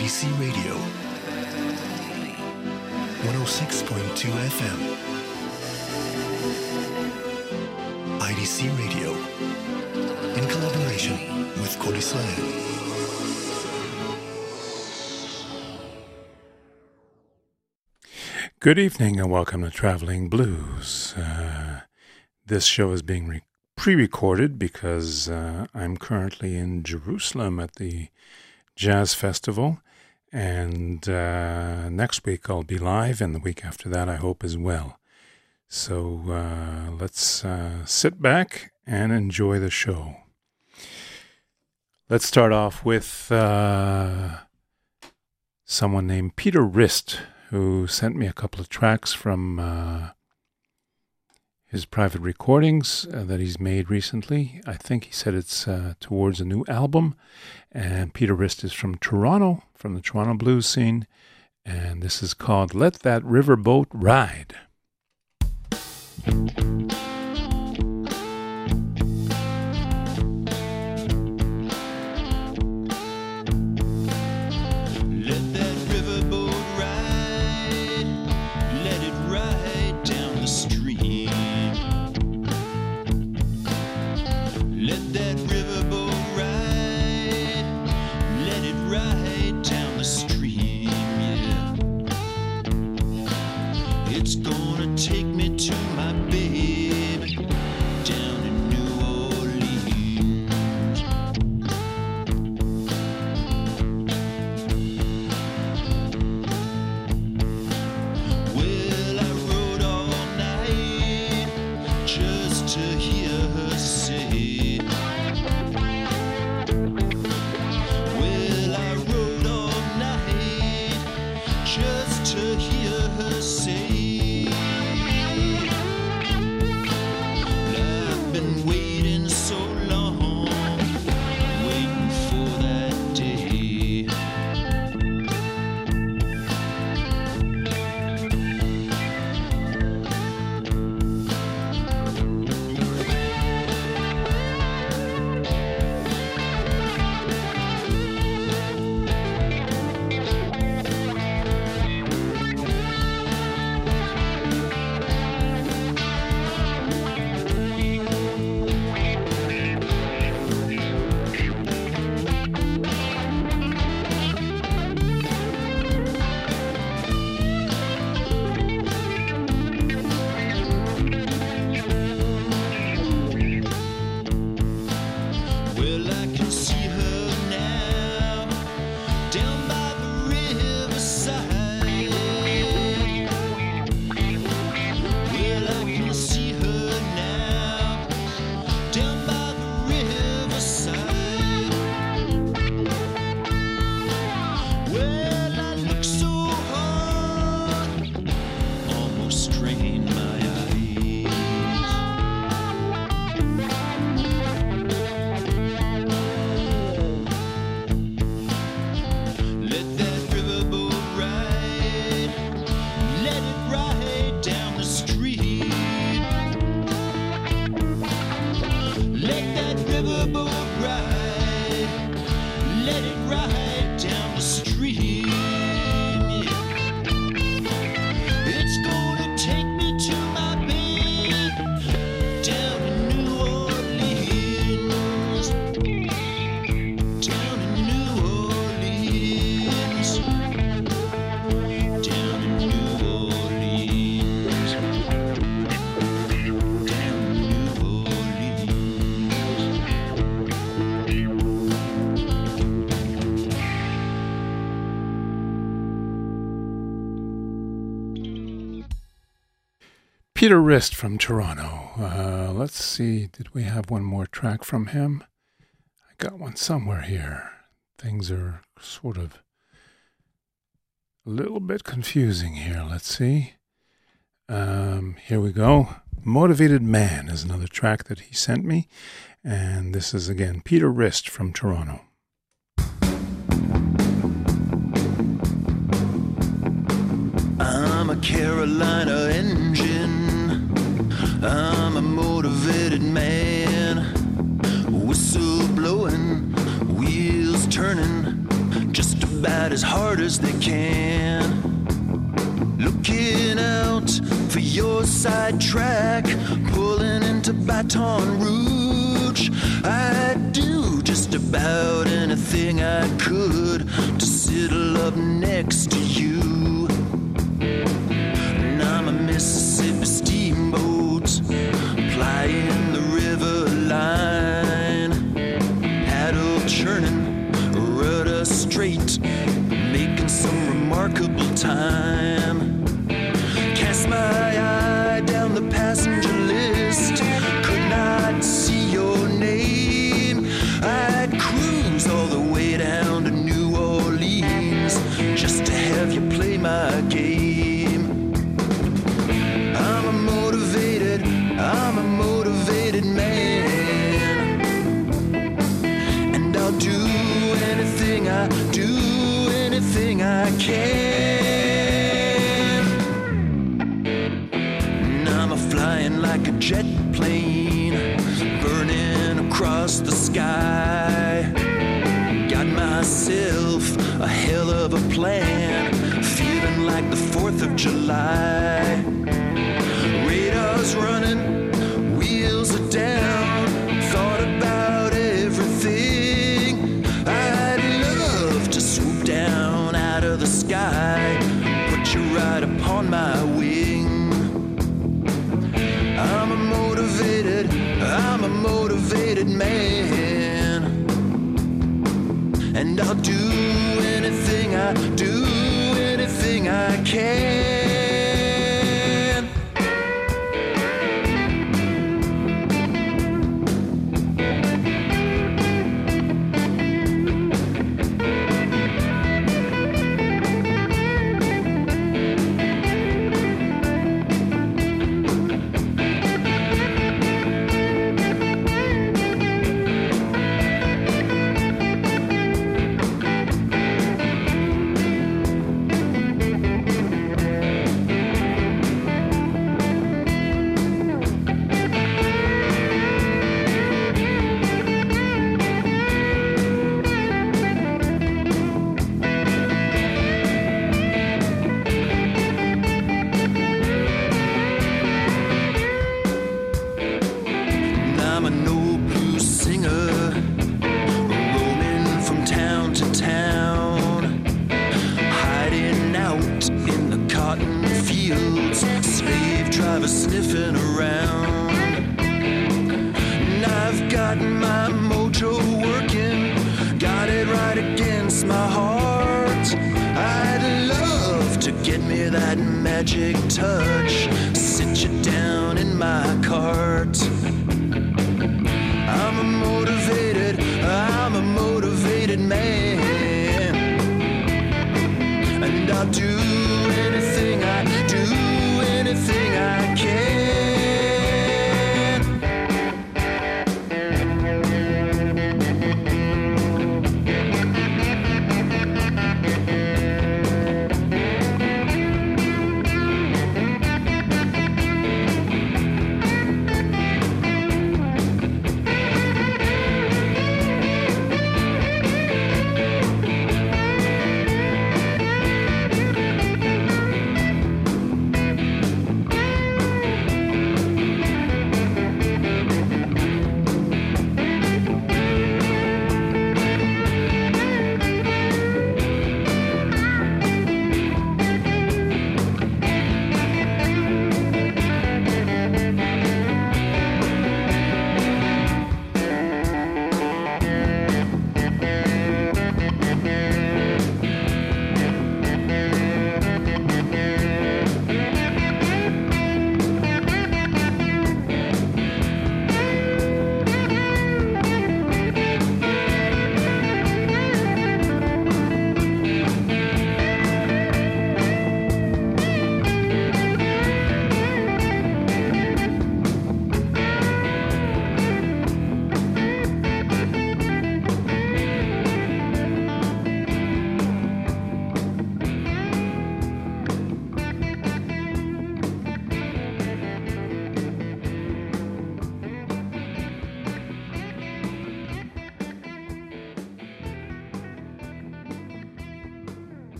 IDC Radio, 106.2 FM. IDC Radio, in collaboration with Israel. Good evening and welcome to Traveling Blues. Uh, this show is being re- pre recorded because uh, I'm currently in Jerusalem at the Jazz Festival. And uh, next week I'll be live, and the week after that I hope as well. So uh, let's uh, sit back and enjoy the show. Let's start off with uh, someone named Peter Rist, who sent me a couple of tracks from uh, his private recordings uh, that he's made recently. I think he said it's uh, towards a new album. And Peter Rist is from Toronto, from the Toronto blues scene. And this is called Let That River Boat Ride. Let it ride down the street. Peter Rist from Toronto. Uh, let's see, did we have one more track from him? I got one somewhere here. Things are sort of a little bit confusing here. Let's see. Um, here we go. Motivated Man is another track that he sent me. And this is again Peter Rist from Toronto. I'm a Carolina engine. about as hard as they can. Looking out for your sidetrack, pulling into Baton Rouge. I'd do just about anything I could to settle up next to you. And I'm a Mississippi steamboat plying the river line, paddle churning, rudder straight remarkable time.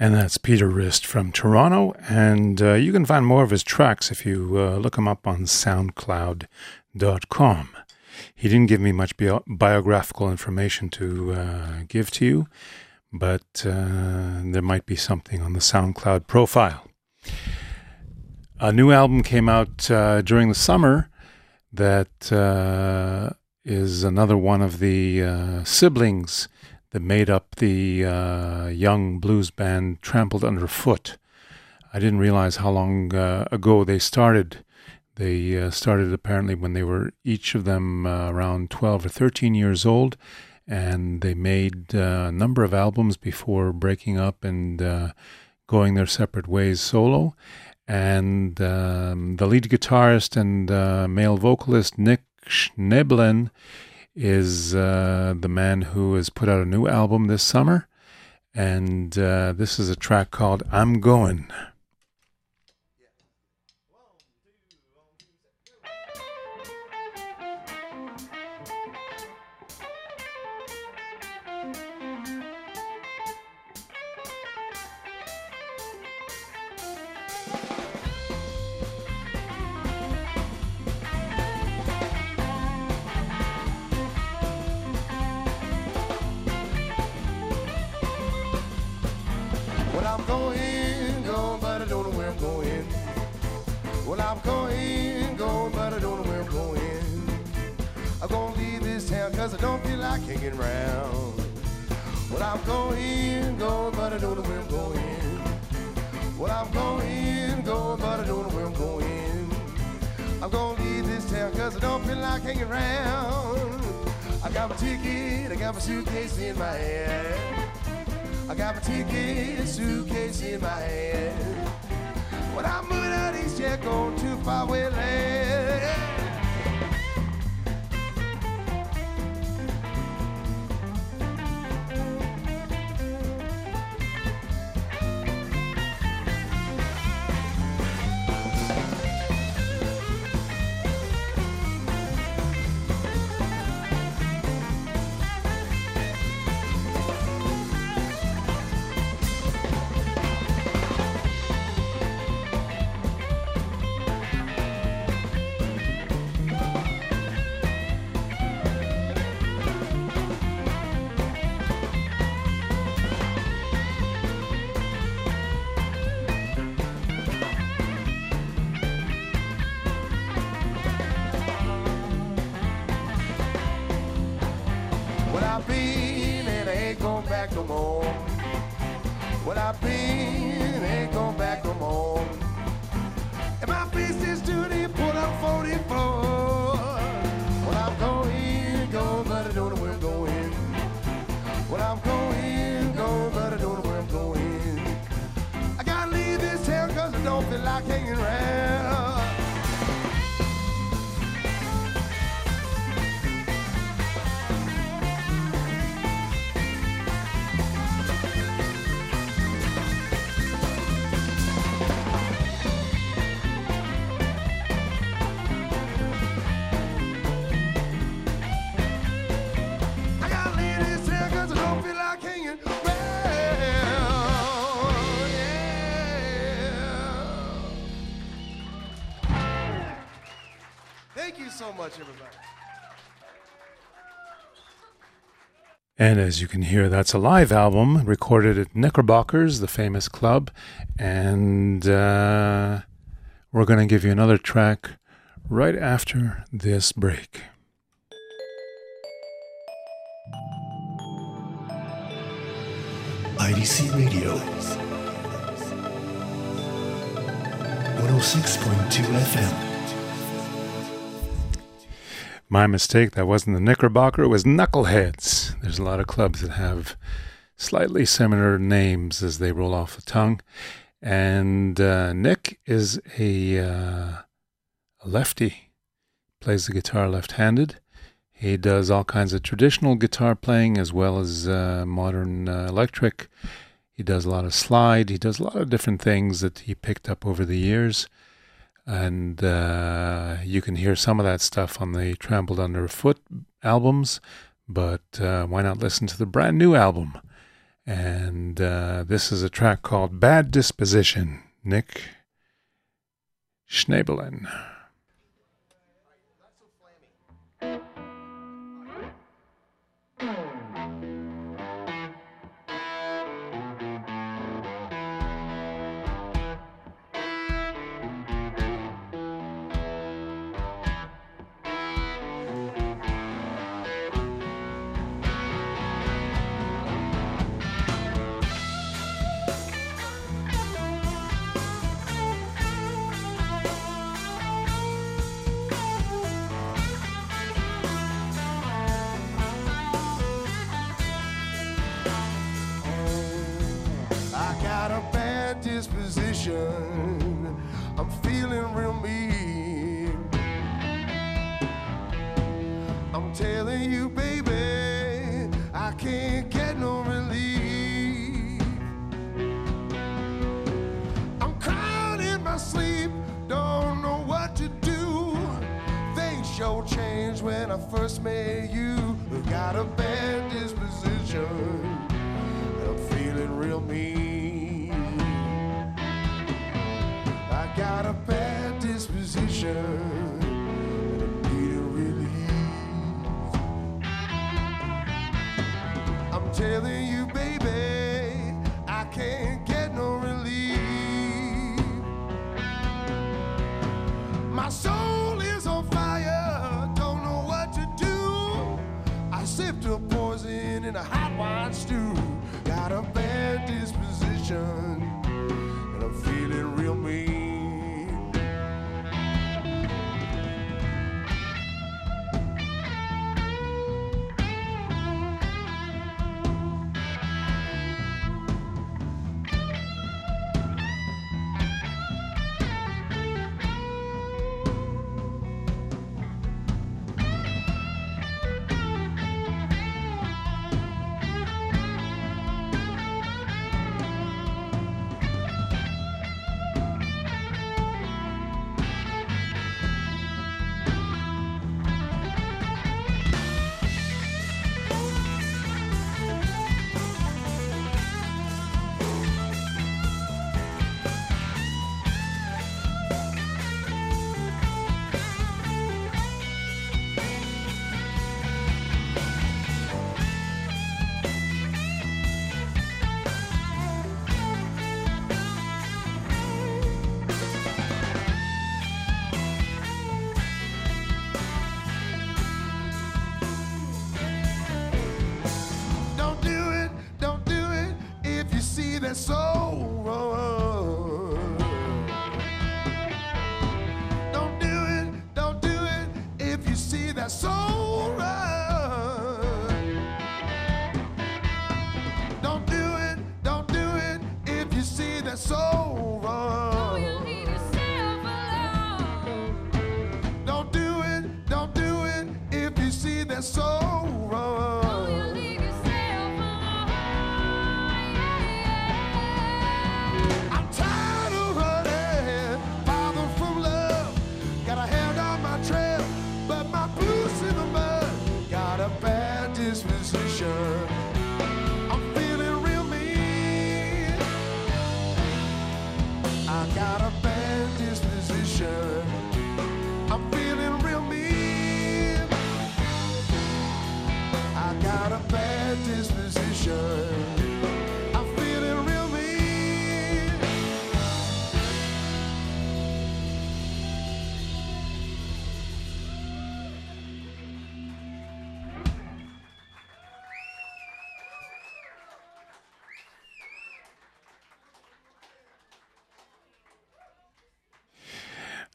That's Peter Rist from Toronto. And uh, you can find more of his tracks if you uh, look him up on SoundCloud.com. He didn't give me much bio- biographical information to uh, give to you, but uh, there might be something on the SoundCloud profile. A new album came out uh, during the summer that uh, is another one of the siblings that made up the uh, young blues band Trampled Under Foot. I didn't realize how long uh, ago they started. They uh, started apparently when they were each of them uh, around 12 or 13 years old, and they made uh, a number of albums before breaking up and uh, going their separate ways solo. And um, the lead guitarist and male vocalist Nick Schnebelen is uh, the man who has put out a new album this summer. And uh, this is a track called I'm Going. Well, I've been and I ain't going back no more. Well, I've been and ain't going back no more. And my fist is to the put up 44. Well, I'm going, going, but I don't know where I'm going. Well, I'm going, going, but I don't know where I'm going. I gotta leave this town cause I don't feel like hanging around. Much, everybody. And as you can hear, that's a live album recorded at Knickerbockers, the famous club. And uh, we're going to give you another track right after this break. IDC Radio 106.2 FM. My mistake, that wasn't the Knickerbocker, it was Knuckleheads. There's a lot of clubs that have slightly similar names as they roll off the tongue. And uh, Nick is a, uh, a lefty, plays the guitar left handed. He does all kinds of traditional guitar playing as well as uh, modern uh, electric. He does a lot of slide. He does a lot of different things that he picked up over the years and uh, you can hear some of that stuff on the Trampled Under Foot albums, but uh, why not listen to the brand new album? And uh, this is a track called Bad Disposition, Nick Schnebelen. to poison in a hot wine stew. Got a bad disposition.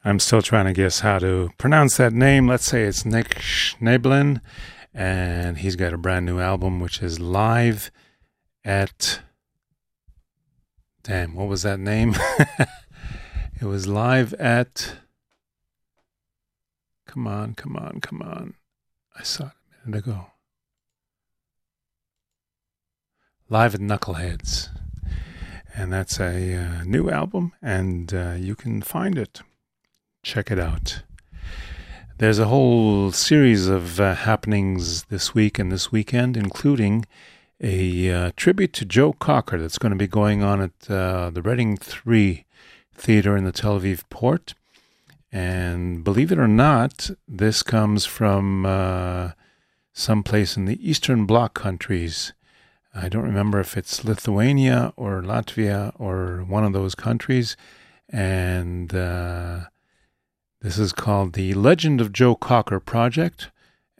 I'm still trying to guess how to pronounce that name. Let's say it's Nick Schneblin, and he's got a brand new album which is live at. Damn, what was that name? it was live at. Come on, come on, come on. I saw it a minute ago. Live at Knuckleheads. And that's a uh, new album, and uh, you can find it Check it out. There's a whole series of uh, happenings this week and this weekend, including a uh, tribute to Joe Cocker that's going to be going on at uh, the Reading 3 Theater in the Tel Aviv port. And believe it or not, this comes from uh, someplace in the Eastern Bloc countries. I don't remember if it's Lithuania or Latvia or one of those countries. And uh, this is called the Legend of Joe Cocker Project.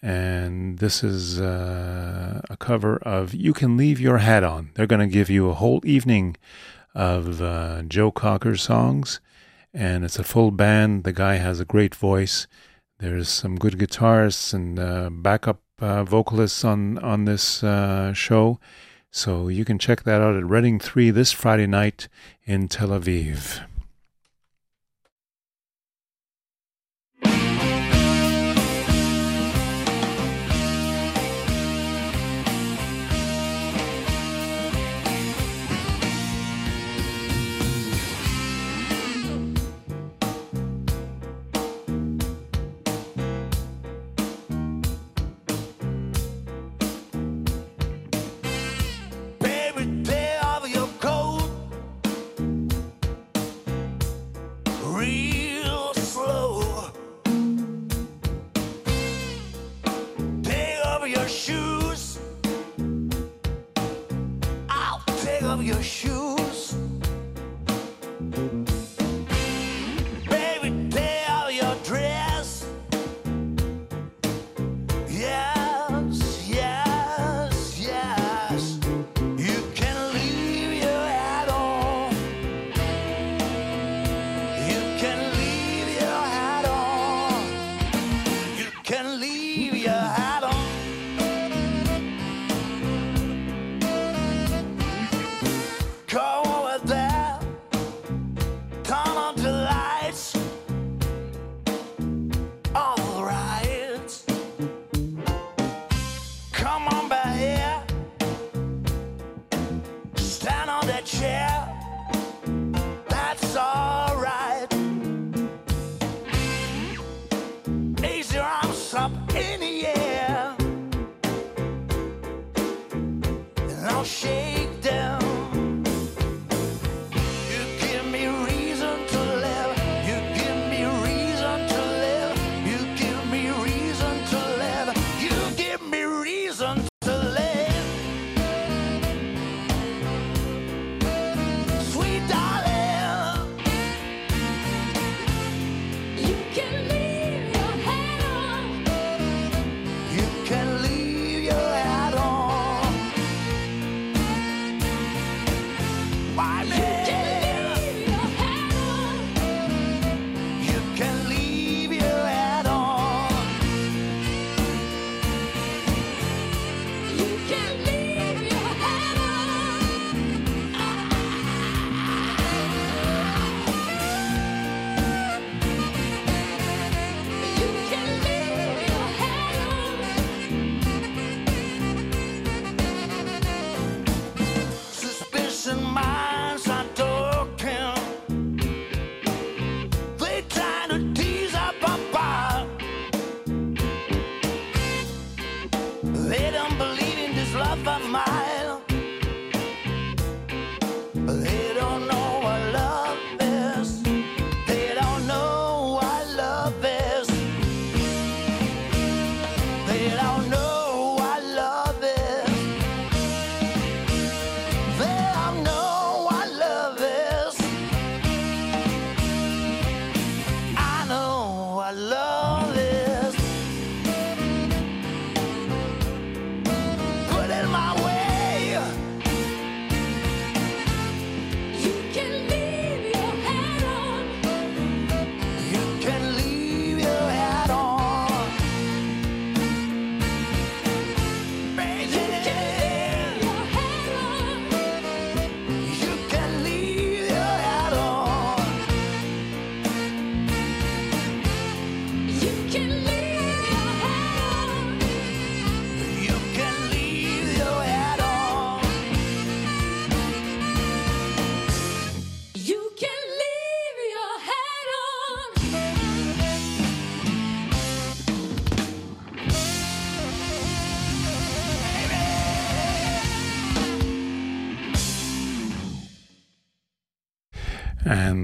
And this is uh, a cover of You Can Leave Your Hat On. They're going to give you a whole evening of uh, Joe Cocker songs. And it's a full band. The guy has a great voice. There's some good guitarists and uh, backup uh, vocalists on, on this uh, show. So you can check that out at Reading 3 this Friday night in Tel Aviv.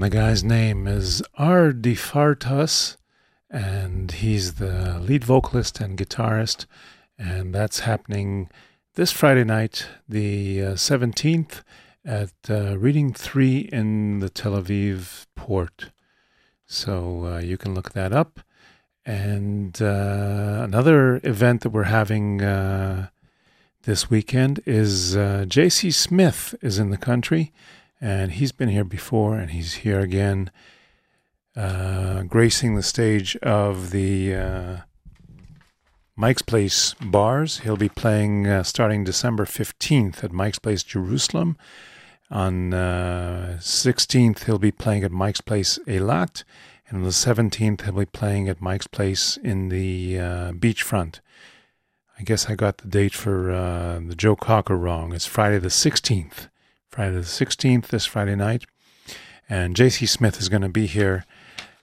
The guy's name is Ardi Fartas, and he's the lead vocalist and guitarist. And that's happening this Friday night, the uh, 17th, at uh, Reading 3 in the Tel Aviv port. So uh, you can look that up. And uh, another event that we're having uh, this weekend is uh, J.C. Smith is in the country and he's been here before, and he's here again, uh, gracing the stage of the uh, Mike's Place bars. He'll be playing uh, starting December 15th at Mike's Place Jerusalem. On 16th, uh, he'll be playing at Mike's Place Eilat. And on the 17th, he'll be playing at Mike's Place in the uh, beachfront. I guess I got the date for uh, the Joe Cocker wrong. It's Friday the 16th. Friday the 16th, this Friday night. And JC Smith is going to be here,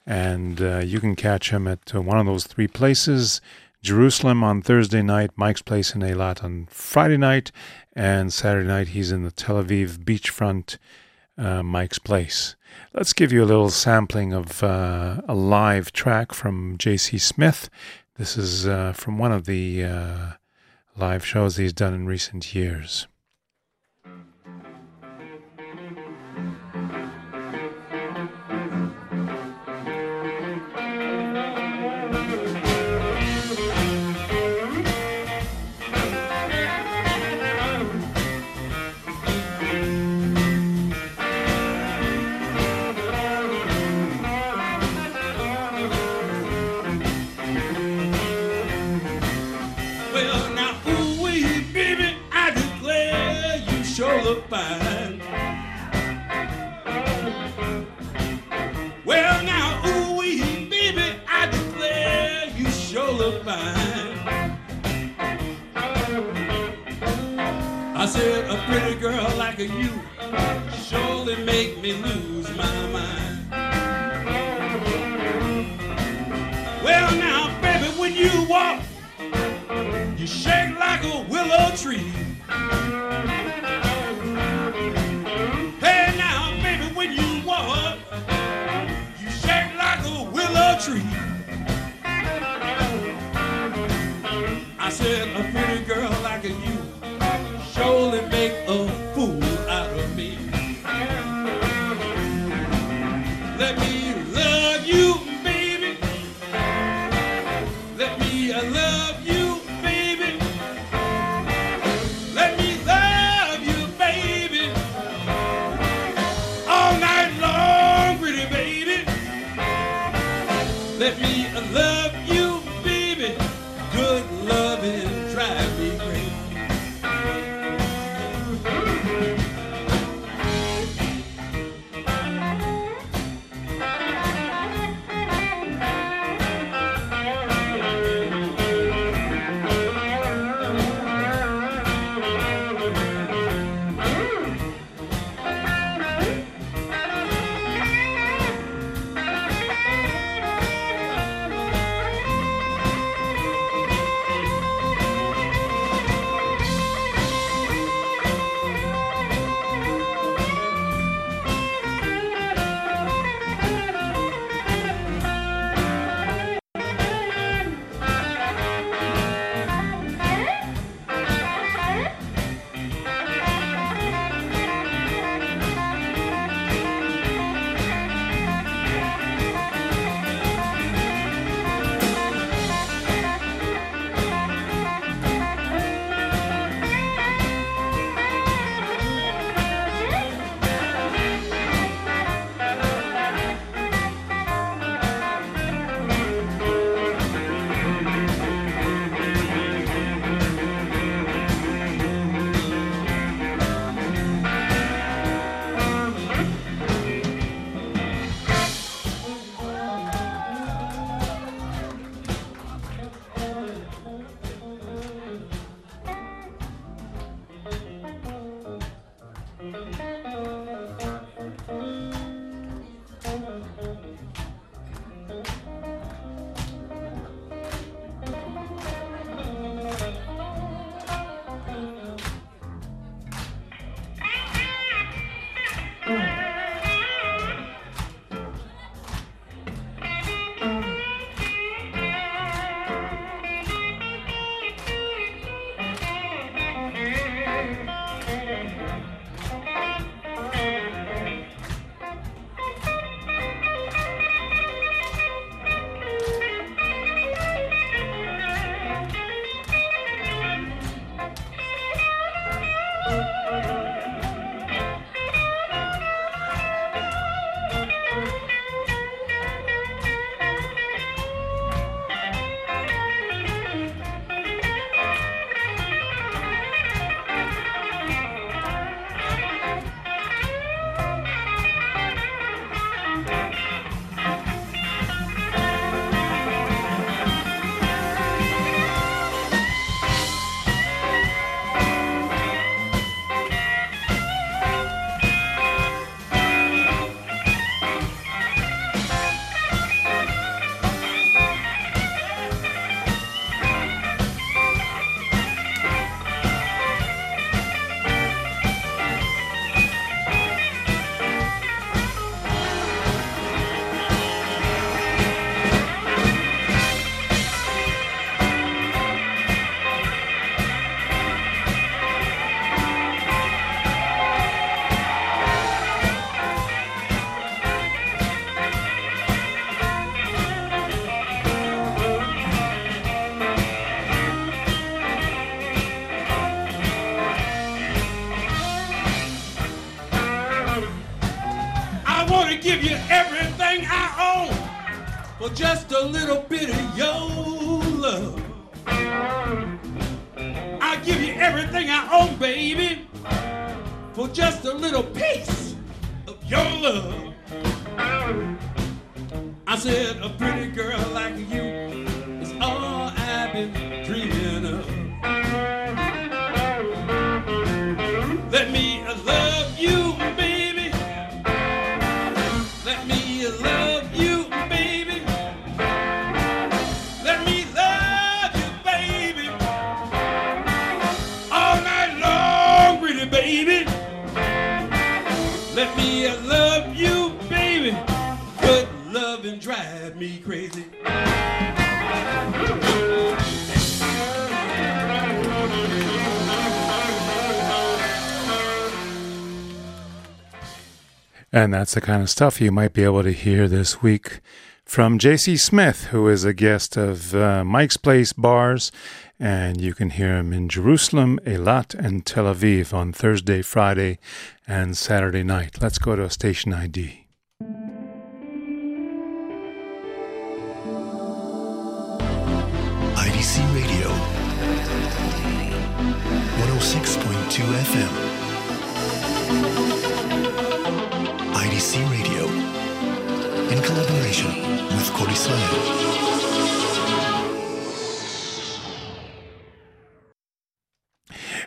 and uh, you can catch him at uh, one of those three places Jerusalem on Thursday night, Mike's Place in Eilat on Friday night, and Saturday night he's in the Tel Aviv beachfront uh, Mike's Place. Let's give you a little sampling of uh, a live track from J.C. Smith. This is uh, from one of the uh, live shows he's done in recent years. of you surely make me lose my mind. Well now, baby, when you walk, you shake like a willow tree. Hey now, baby, when you walk, you shake like a willow tree. give you everything I own for just a little bit of your love. I give you everything I own, baby, for just a little piece of your love. I said, a pretty girl like you And that's the kind of stuff you might be able to hear this week from JC Smith, who is a guest of uh, Mike's Place Bars. And you can hear him in Jerusalem, Eilat, and Tel Aviv on Thursday, Friday, and Saturday night. Let's go to a station ID. IDC Radio 106.2 FM. Kol Israel.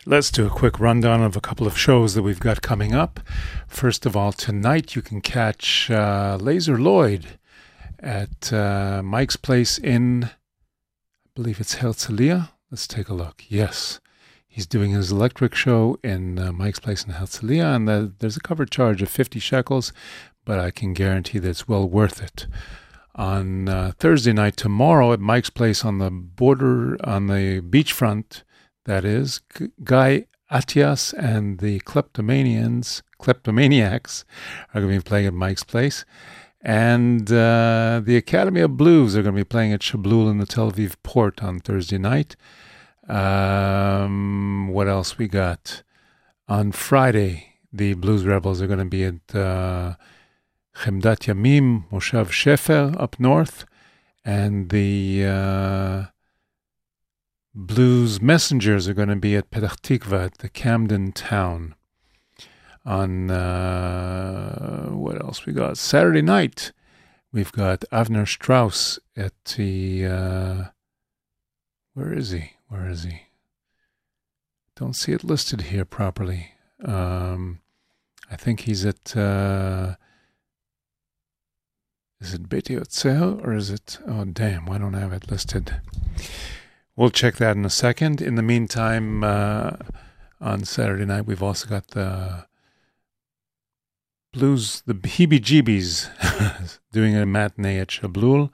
Let's do a quick rundown of a couple of shows that we've got coming up. First of all, tonight you can catch uh, Lazer Lloyd at uh, Mike's Place in, I believe it's Herzliya. Let's take a look. Yes, he's doing his electric show in uh, Mike's Place in Herzliya, and the, there's a cover charge of 50 shekels, but I can guarantee that it's well worth it. On uh, Thursday night, tomorrow at Mike's Place on the border, on the beachfront, that is, Guy Atias and the Kleptomanians, Kleptomaniacs are going to be playing at Mike's Place. And uh, the Academy of Blues are going to be playing at Shablul in the Tel Aviv port on Thursday night. Um, what else we got? On Friday, the Blues Rebels are going to be at uh, Chemdat Yamim, Moshav Shefer up north. And the uh, Blues Messengers are going to be at Petach Tikva at the Camden town. On uh, what else we got? Saturday night, we've got Avner Strauss at the. Uh, where is he? Where is he? Don't see it listed here properly. Um, I think he's at. Uh, is it Beit Yotzeh or is it? Oh, damn! Why don't I have it listed? We'll check that in a second. In the meantime, uh, on Saturday night, we've also got the Blues, the Heebie Jeebies doing a matinee at Shablul,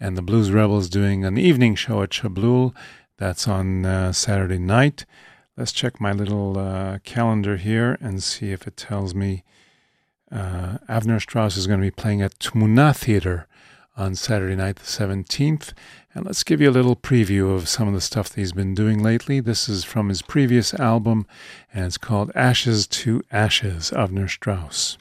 and the Blues Rebels doing an evening show at Shablul. That's on uh, Saturday night. Let's check my little uh, calendar here and see if it tells me. Uh, Avner Strauss is going to be playing at Tmuna Theater on Saturday night, the 17th. And let's give you a little preview of some of the stuff that he's been doing lately. This is from his previous album, and it's called Ashes to Ashes, Avner Strauss.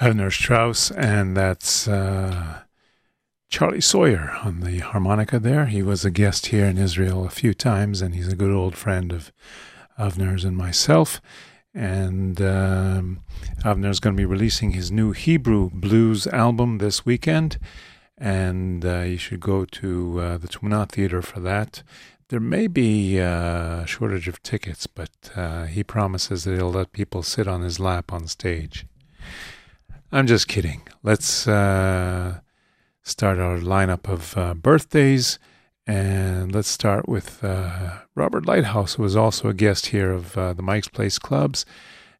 Avner Strauss, and that's uh, Charlie Sawyer on the harmonica there. He was a guest here in Israel a few times, and he's a good old friend of Avner's and myself. And um, Avner's going to be releasing his new Hebrew blues album this weekend, and uh, you should go to uh, the Tmuna Theater for that. There may be a shortage of tickets, but uh, he promises that he'll let people sit on his lap on stage. I'm just kidding. Let's uh, start our lineup of uh, birthdays. And let's start with uh, Robert Lighthouse, who was also a guest here of uh, the Mike's Place Clubs.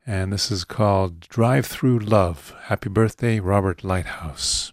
And this is called Drive Through Love. Happy birthday, Robert Lighthouse.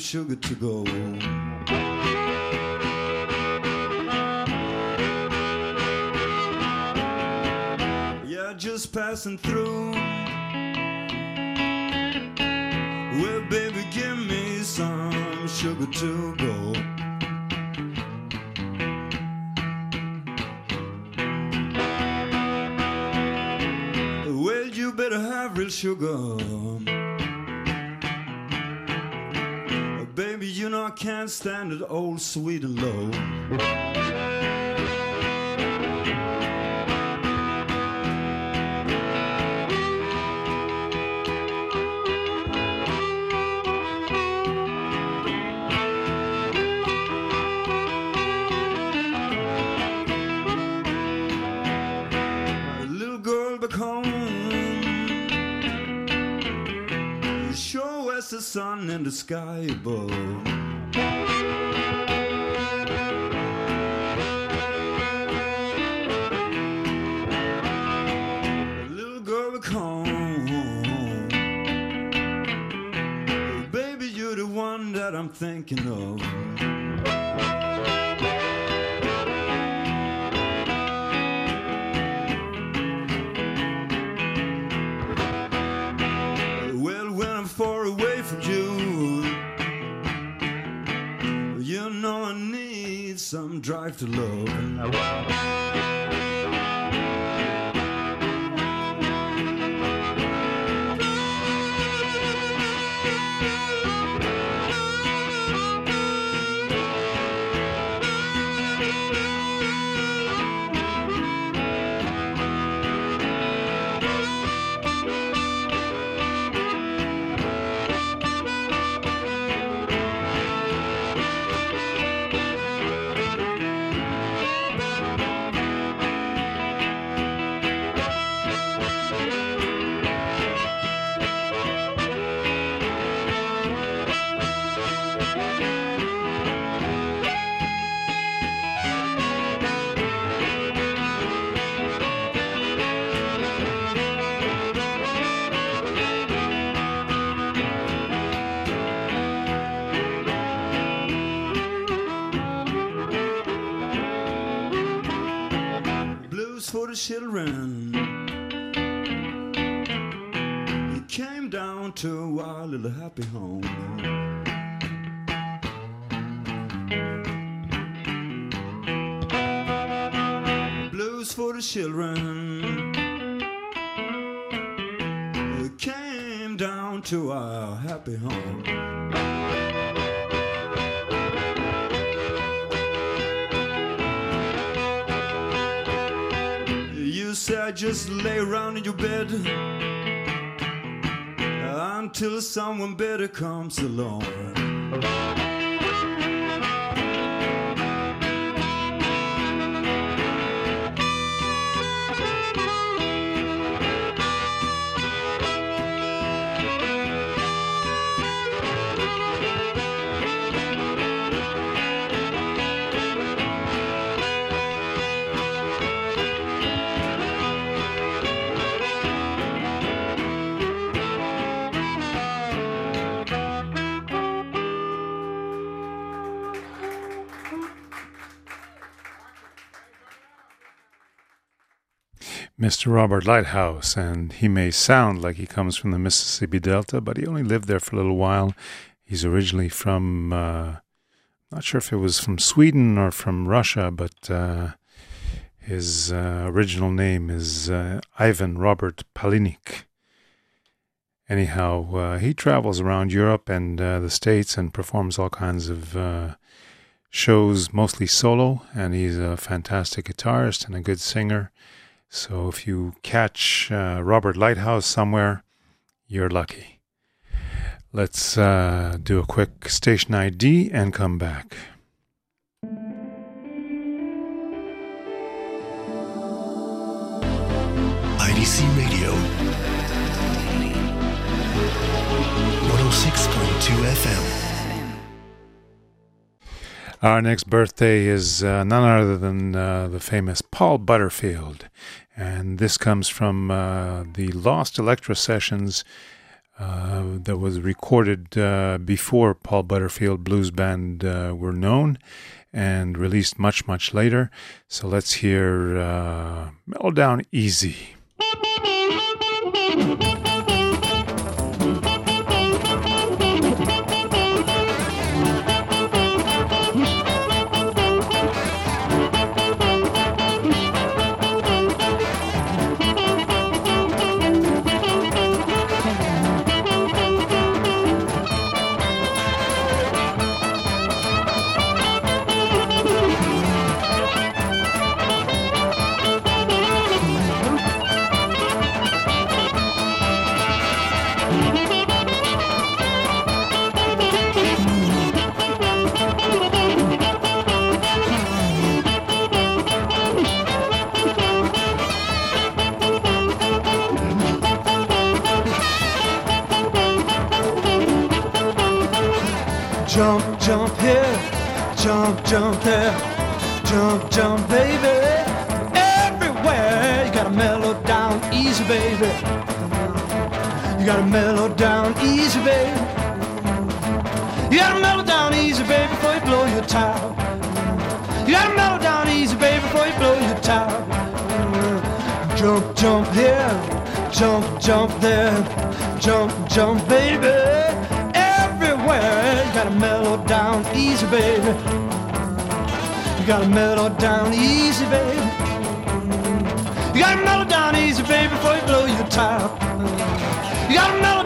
Sugar to go? Yeah, just passing through. Sun in the sky above. Little girl. Baby, you're the one that I'm thinking of. To love. Children. He came down to our little happy home. Blues for the children. He came down to our happy home. Just lay around in your bed until someone better comes along. Mr. Robert Lighthouse, and he may sound like he comes from the Mississippi Delta, but he only lived there for a little while. He's originally from, uh, not sure if it was from Sweden or from Russia, but uh, his uh, original name is uh, Ivan Robert Palinik. Anyhow, uh, he travels around Europe and uh, the States and performs all kinds of shows, mostly solo, and he's a fantastic guitarist and a good singer. So if you catch uh, Robert Lighthouse somewhere, you're lucky. Let's uh, do a quick station ID and come back. IDC Radio 106.2 FM. Our next birthday is uh, none other than uh, the famous Paul Butterfield. And this comes from uh, the Lost Elektra sessions uh, that was recorded uh, before Paul Butterfield Blues Band uh, were known and released much, much later. So let's hear Mellow Down Easy. Easy, baby. You gotta mellow down easy, baby. You gotta mellow down easy, baby, before you blow your top. You gotta mellow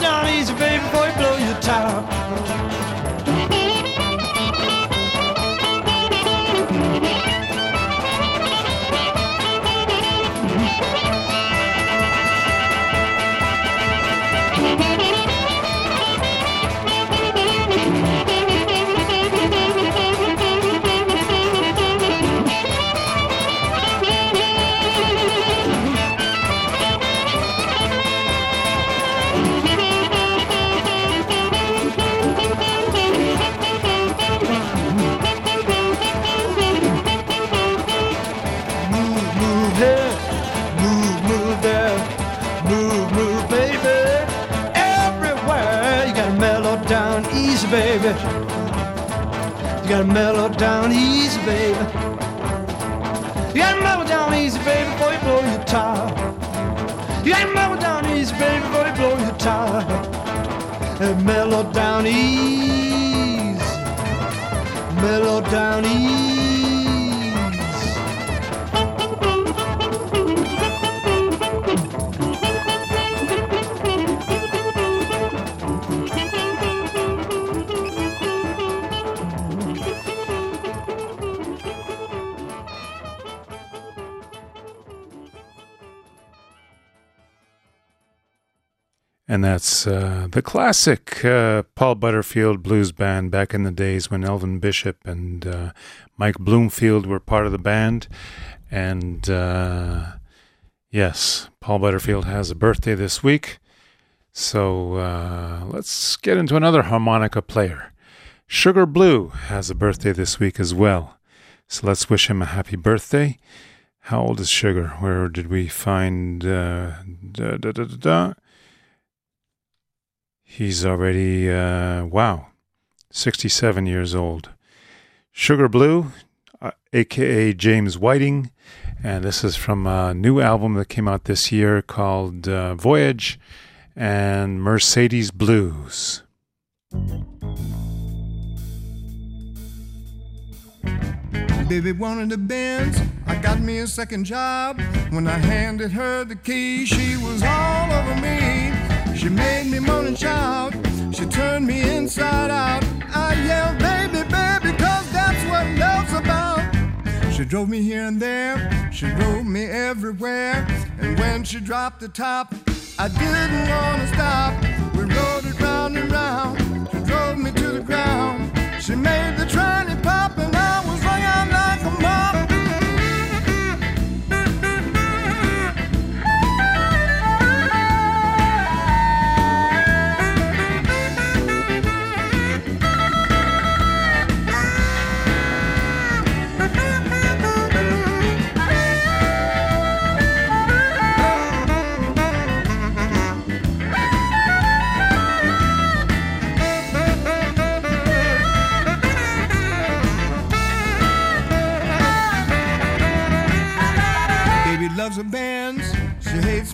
gotta mellow down easy, baby. You gotta mellow down easy, baby, before you blow your top. You gotta mellow down easy, baby, before you blow your top. And mellow down easy, mellow down easy. And that's uh, the classic uh, Paul Butterfield Blues Band back in the days when Elvin Bishop and uh, Mike Bloomfield were part of the band. And uh, yes, Paul Butterfield has a birthday this week. So uh, let's get into another harmonica player. Sugar Blue has a birthday this week as well. So let's wish him a happy birthday. How old is Sugar? Where did we find. Uh, da, da, da, da, da. He's already, uh, wow, 67 years old. Sugar Blue, uh, aka James Whiting, and this is from a new album that came out this year called uh, Voyage and Mercedes Blues. Baby wanted a Benz. I got me a second job. When I handed her the key, she was all over me. She made me moan and shout. She turned me inside out. I yelled, baby, baby, cause that's what love's about. She drove me here and there. She drove me everywhere. And when she dropped the top, I didn't want to stop. We rode it round and round. She drove me to the ground. She made the tranny pop and I was out like a mop.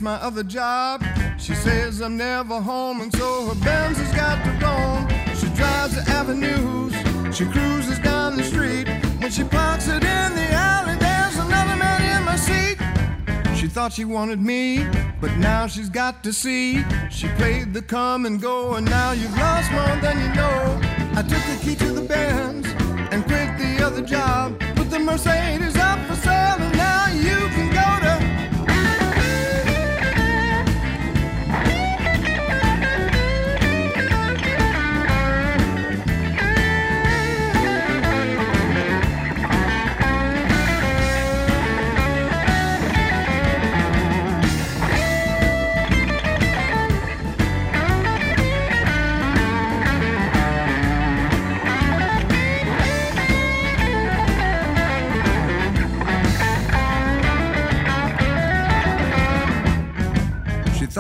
Hates my other job. She says I'm never home, and so her Benz has got to roam. She drives the avenues. She cruises down the street. When she parks it in the alley, there's another man in my seat. She thought she wanted me, but now she's got to see. She played the come and go, and now you've lost more than you know. I took the key to the Benz and quit the other job. Put the Mercedes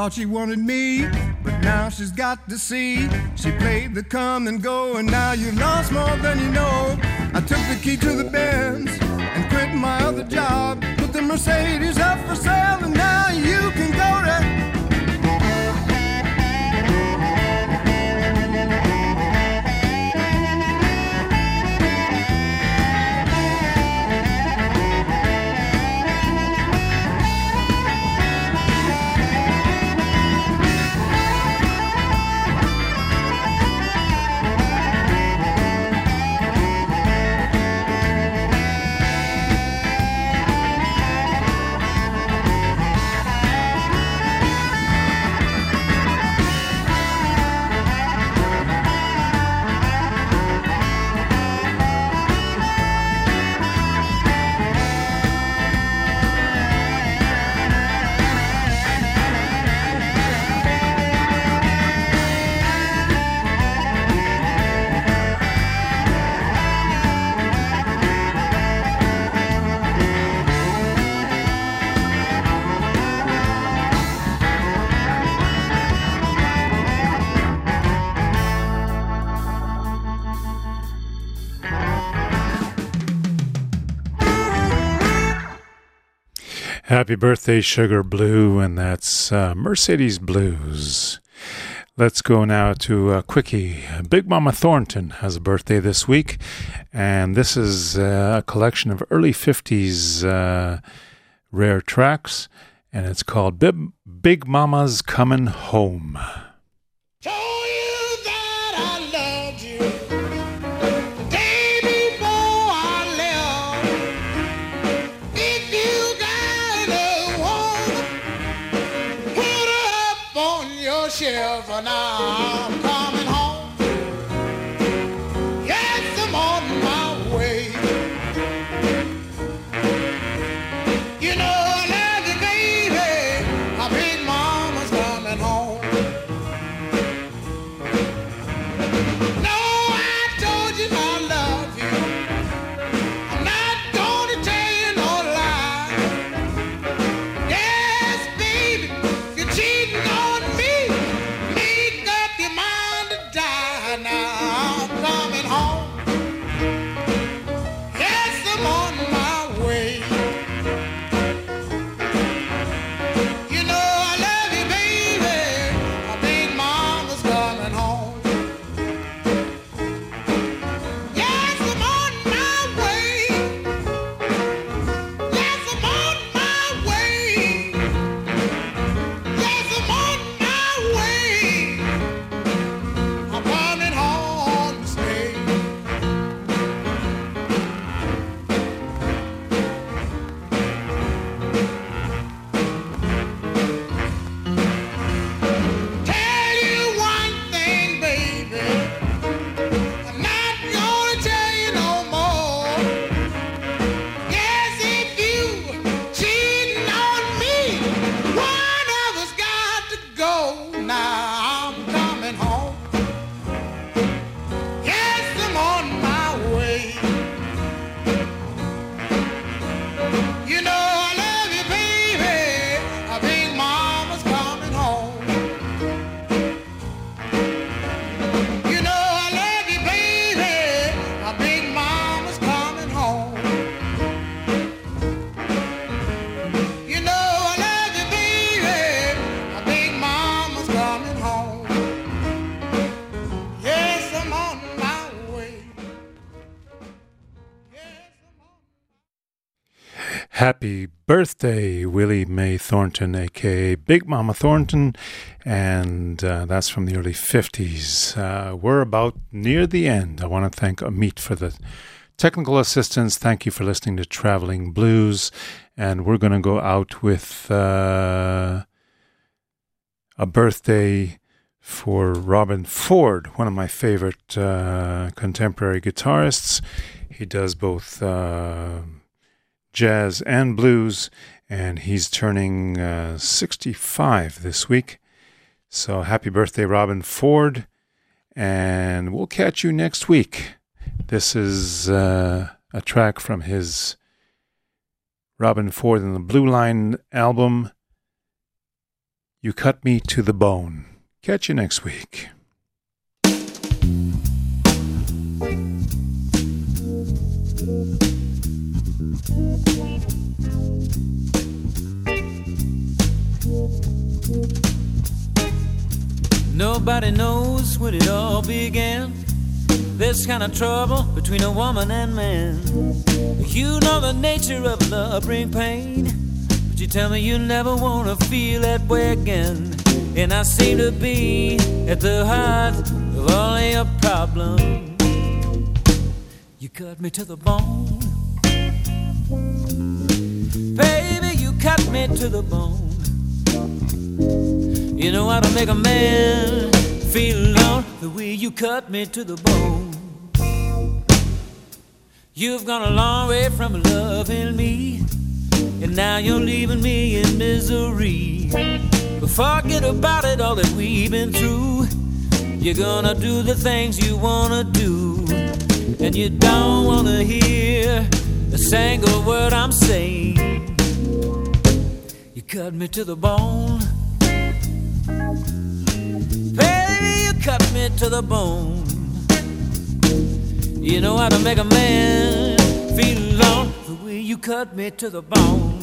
thought she wanted me, but now she's got to see. She played the come and go, and now you've lost more than you know. I took the key to the Benz and quit my other job. Put the Mercedes up for sale, and now you can go to. Happy birthday, Sugar Blue, and that's uh, Mercedes Blues. Let's go now to uh, Quickie. Big Mama Thornton has a birthday this week, and this is uh, a collection of early 50s uh, rare tracks, and it's called Big Mama's Coming Home. Birthday, Willie Mae Thornton, aka Big Mama Thornton, and uh, that's from the early 50s. Uh, we're about near the end. I want to thank Amit for the technical assistance. Thank you for listening to Traveling Blues, and we're going to go out with uh, a birthday for Robben Ford, one of my favorite uh, contemporary guitarists. He does both uh, jazz and blues, and he's turning uh, 65 this week. So happy birthday, Robben Ford, and we'll catch you next week. This is uh, a track from his Robben Ford and the Blue Line album, You Cut Me to the Bone. Catch you next week. Nobody knows when it all began. This kind of trouble between a woman and man. You know the nature of love bring pain. But you tell me you never wanna feel that way again. And I seem to be at the heart of all your problems. You cut me to the bone. Baby, you cut me to the bone. You know how to make a man feel alone the way you cut me to the bone. You've gone a long way from loving me, and now you're leaving me in misery. Forget about it, all that we've been through. You're gonna do the things you wanna do, and you don't wanna hear a single word I'm saying. You cut me to the bone. Baby, you cut me to the bone. You know how to make a man feel alone the way you cut me to the bone.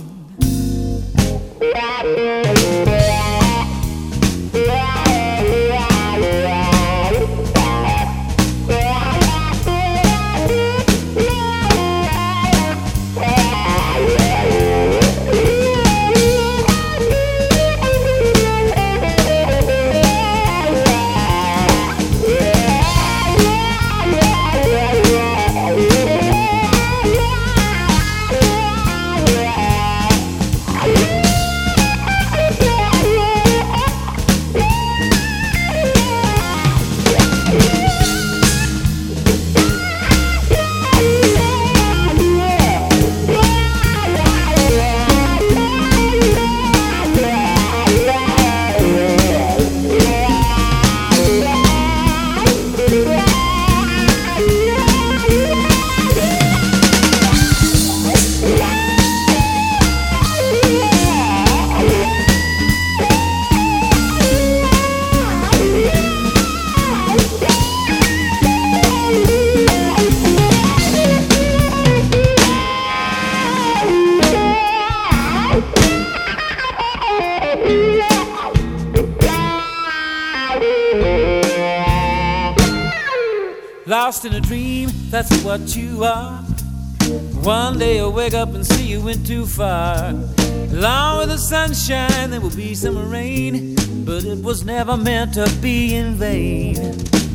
Never meant to be in vain.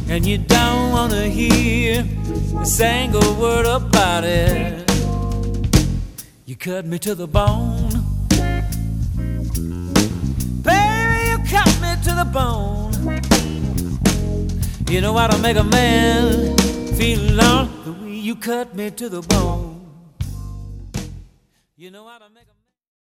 And you don't wanna hear a single word about it. You cut me to the bone. Baby, you cut me to the bone. You know how to make a man feel all the way you cut me to the bone.